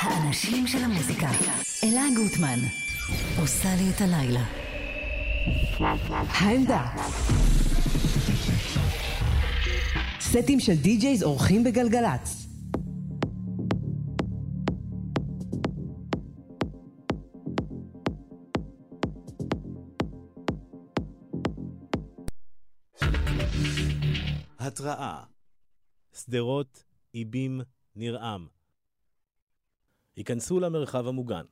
האנשים של המוזיקה. אלה גוטמן. עושה לי את הלילה. העמדה. סטים של די-ג'ייז אורחים בגלגלצ. התראה שדרות, איבים, נרעם. היכנסו למרחב המוגן.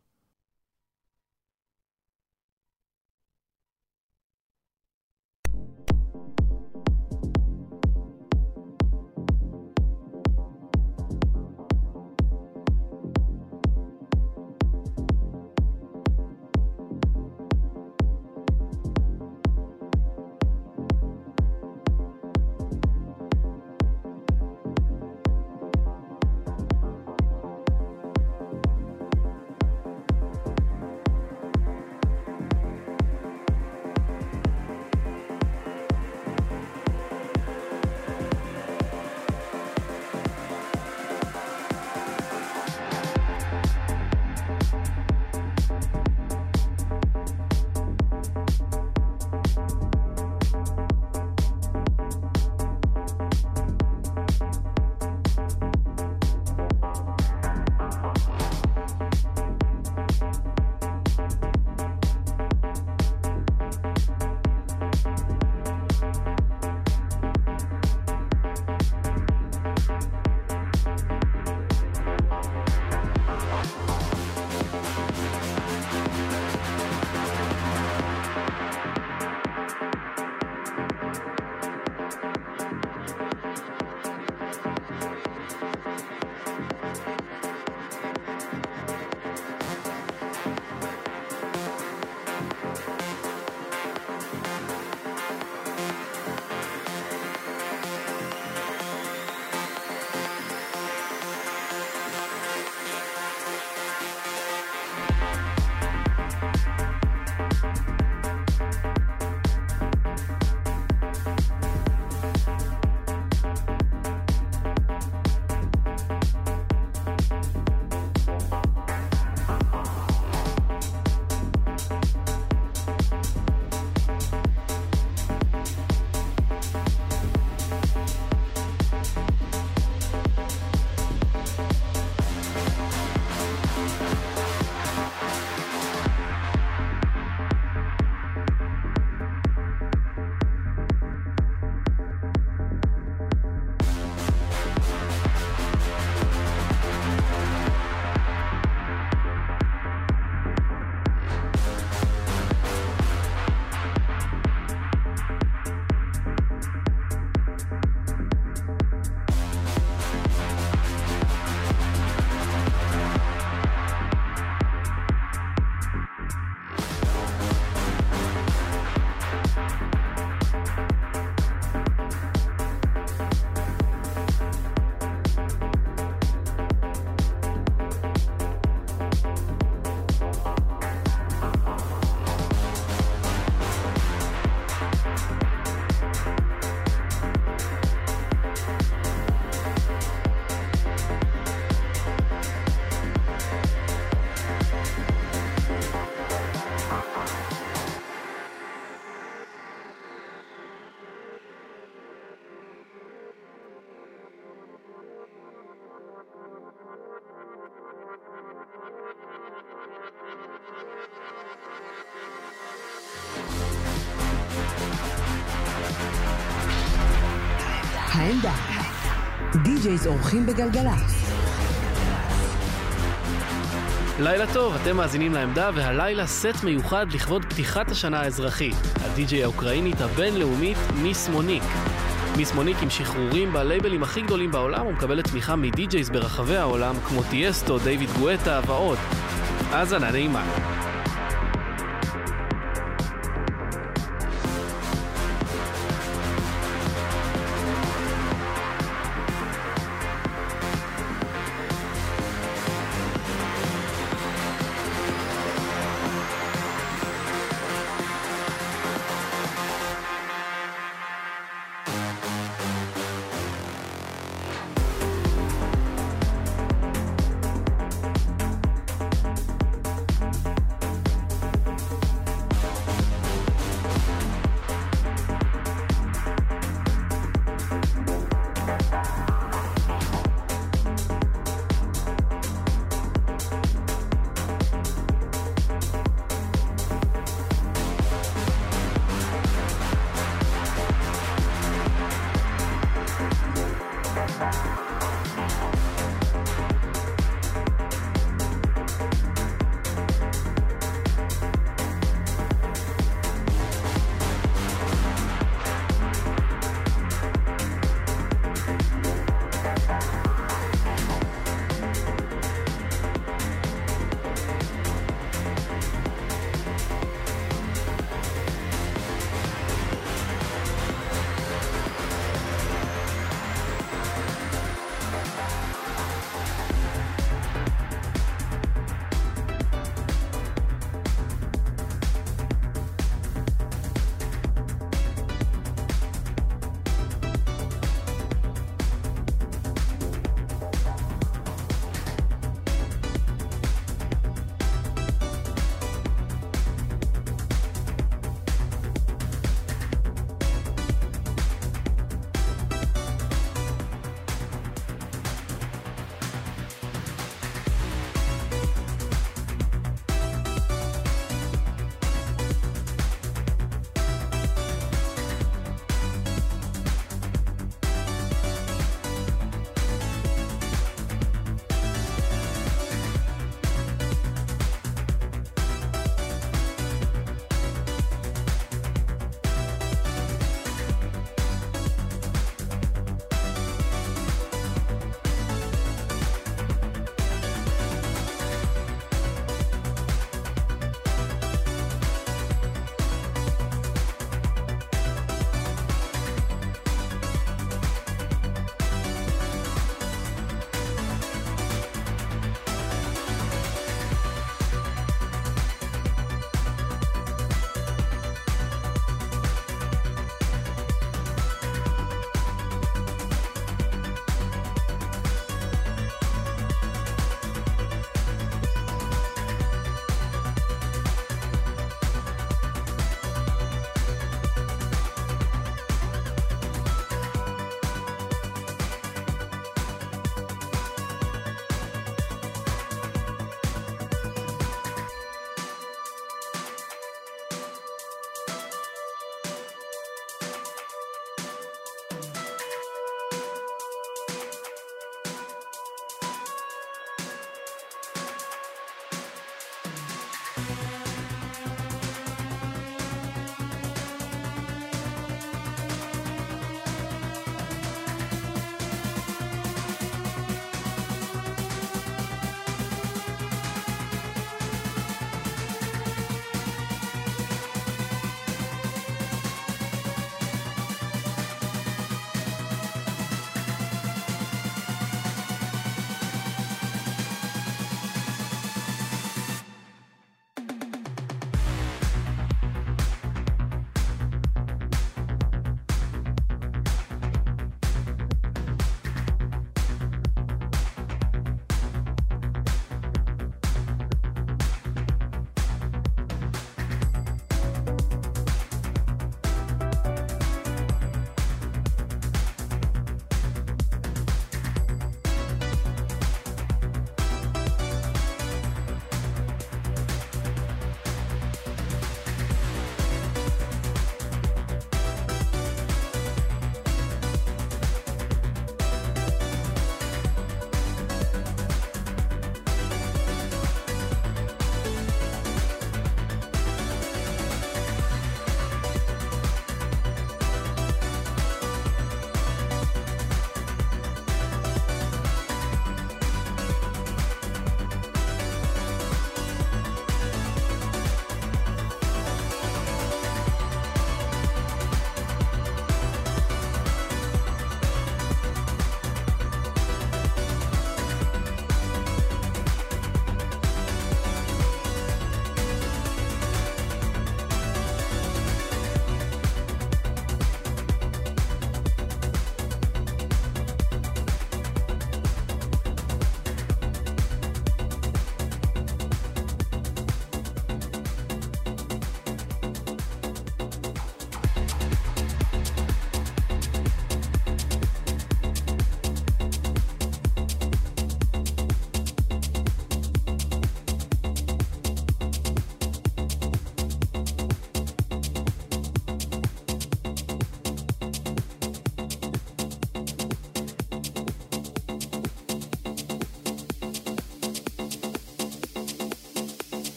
די-ג'ייז אורחים בגלגלצ. לילה טוב, אתם מאזינים לעמדה, והלילה סט מיוחד לכבוד פתיחת השנה האזרחית. הדי-ג'יי האוקראינית הבינלאומית מיס מוניק. מיס מוניק עם שחרורים בלייבלים הכי גדולים בעולם ומקבלת תמיכה מדי-ג'ייז ברחבי העולם כמו טיאסטו, דיוויד גואטה ועוד. האזנה נעימה.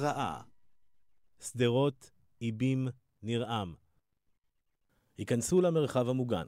התראה שדרות, איבים, נרעם. היכנסו למרחב המוגן.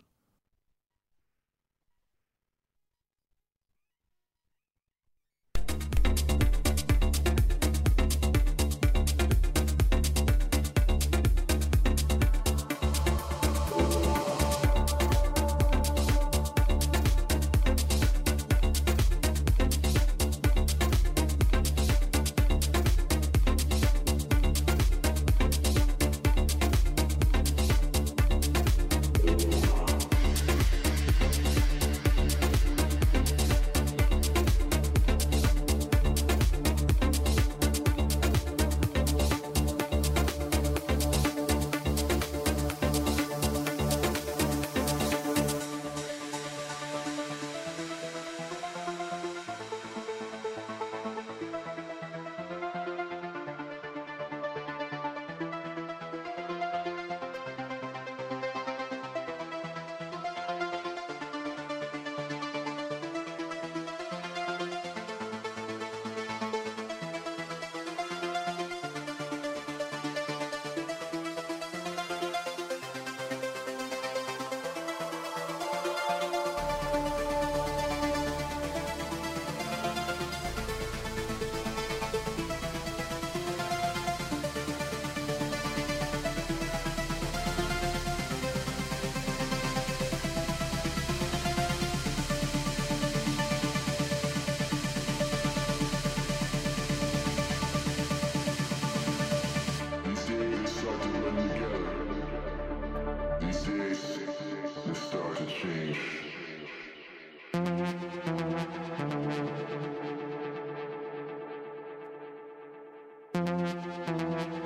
Música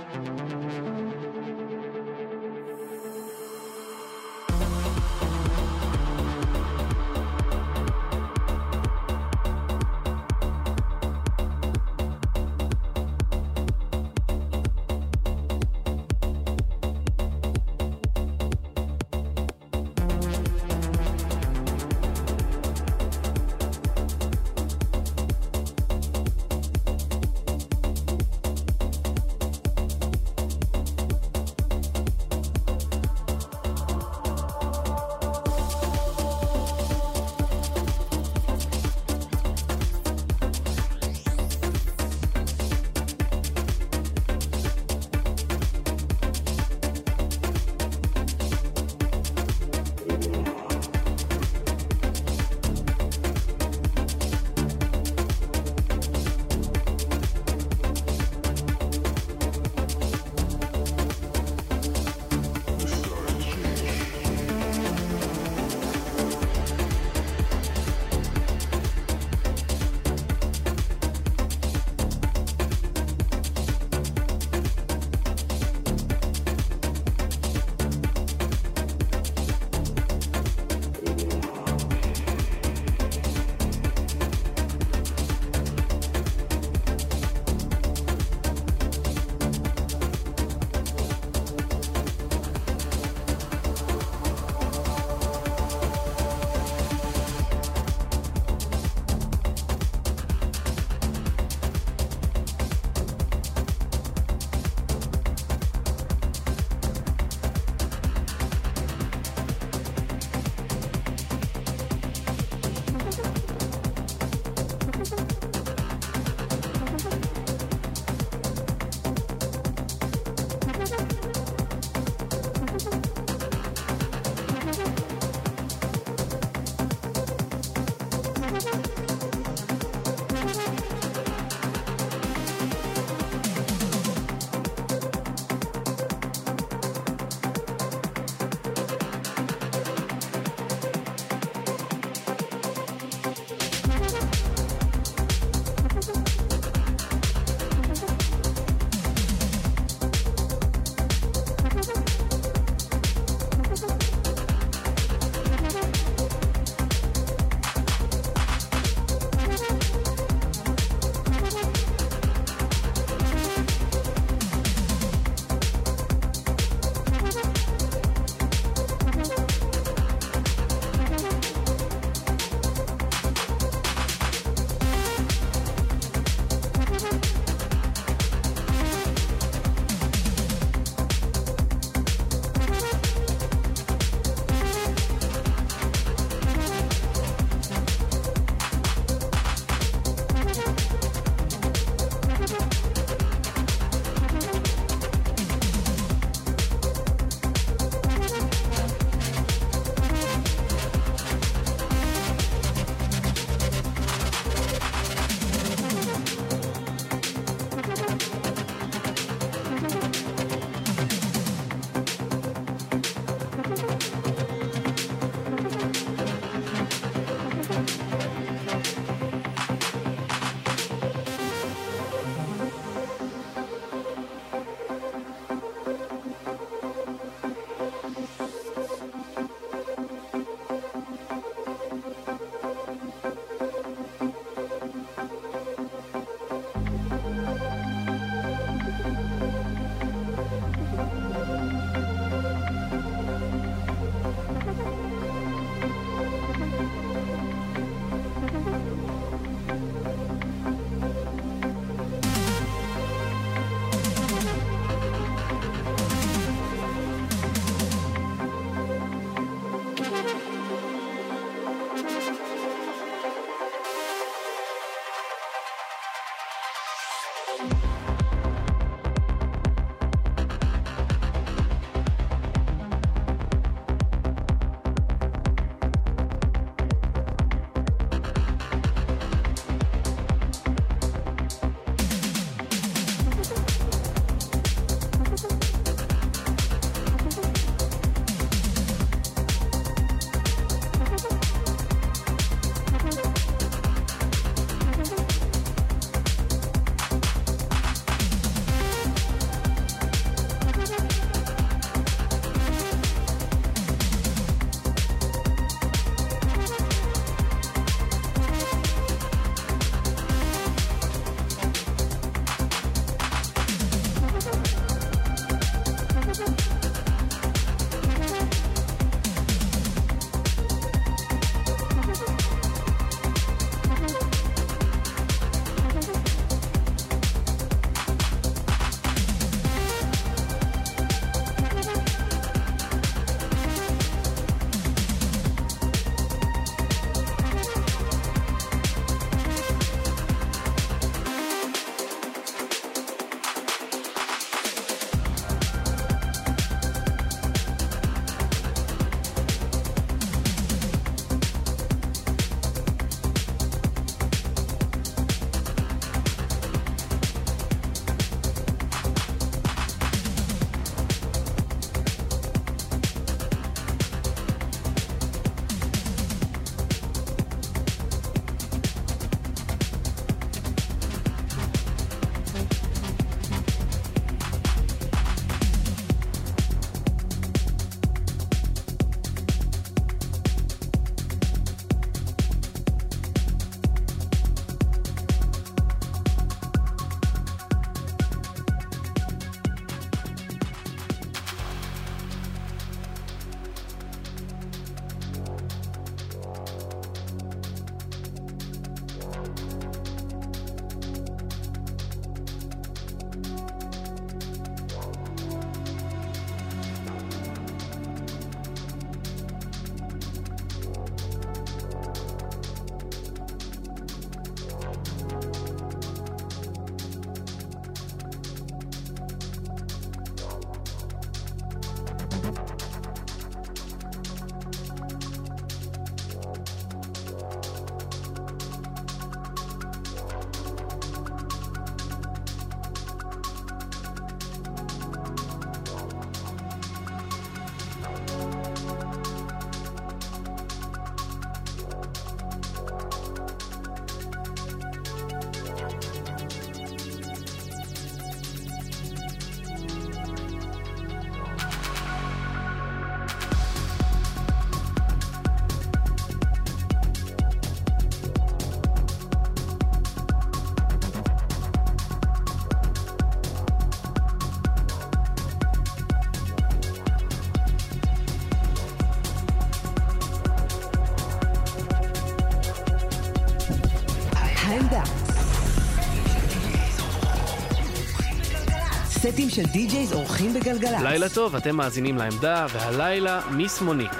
סטים של די-ג'ייז אורחים בגלגלצ. לילה טוב, אתם מאזינים לעמדה, והלילה מיס מוניק.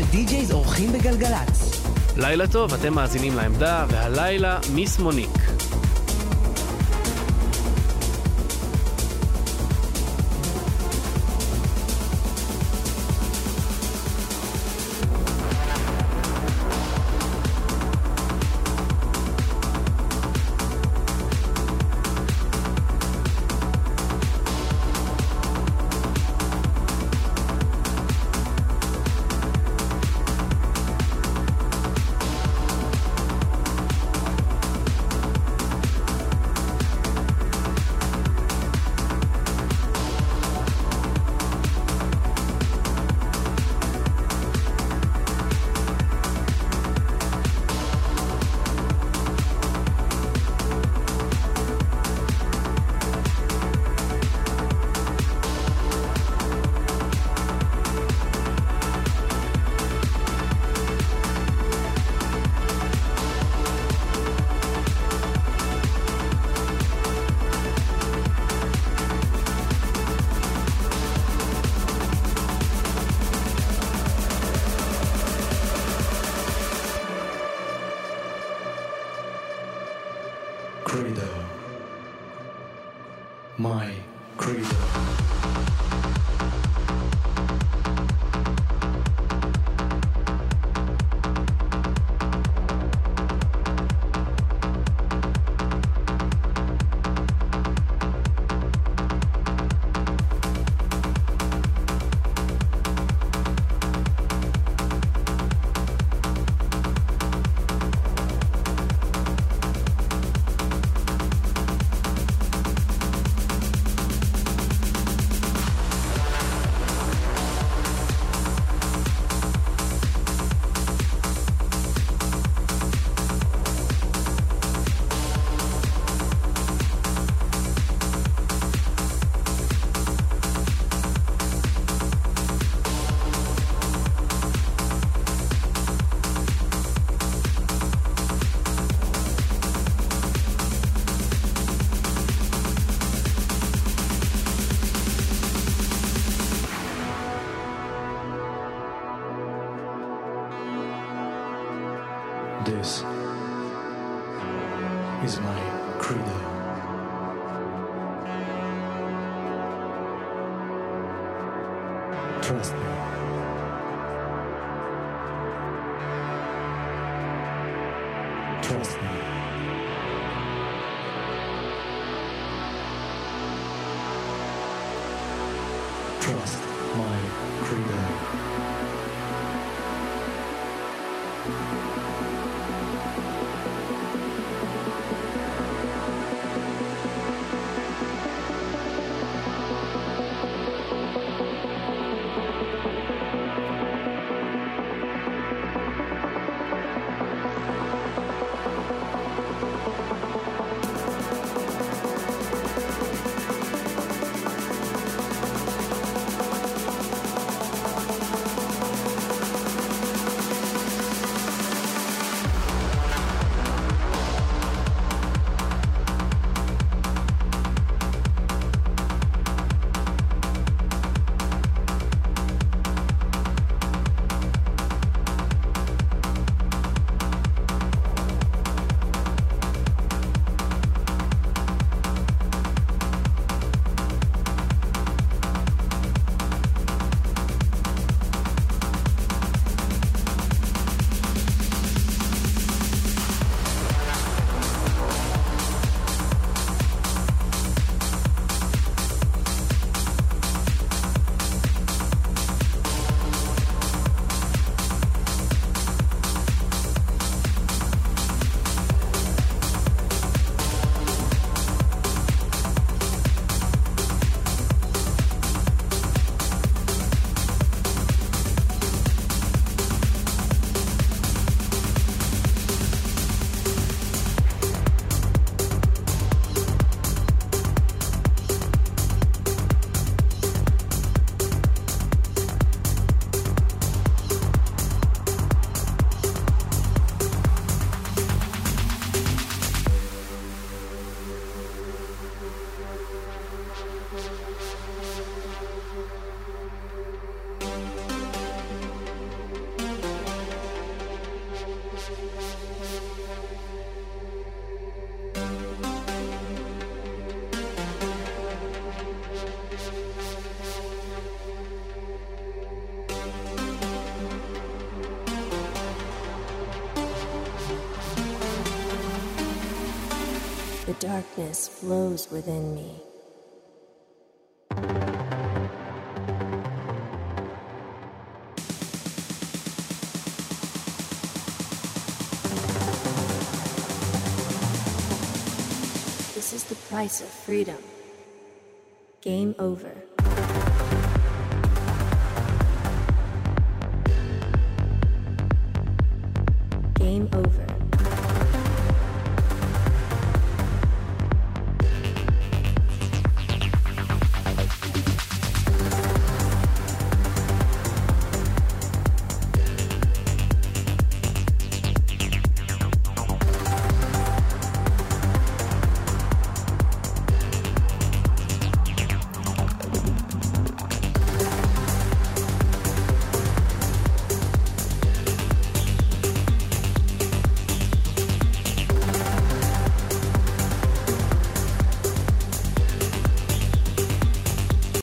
סטים של די-ג'ייז אורחים בגלגלצ. לילה טוב, אתם מאזינים לעמדה, והלילה מיס מוניק. Darkness flows within me. This is the price of freedom. Game over.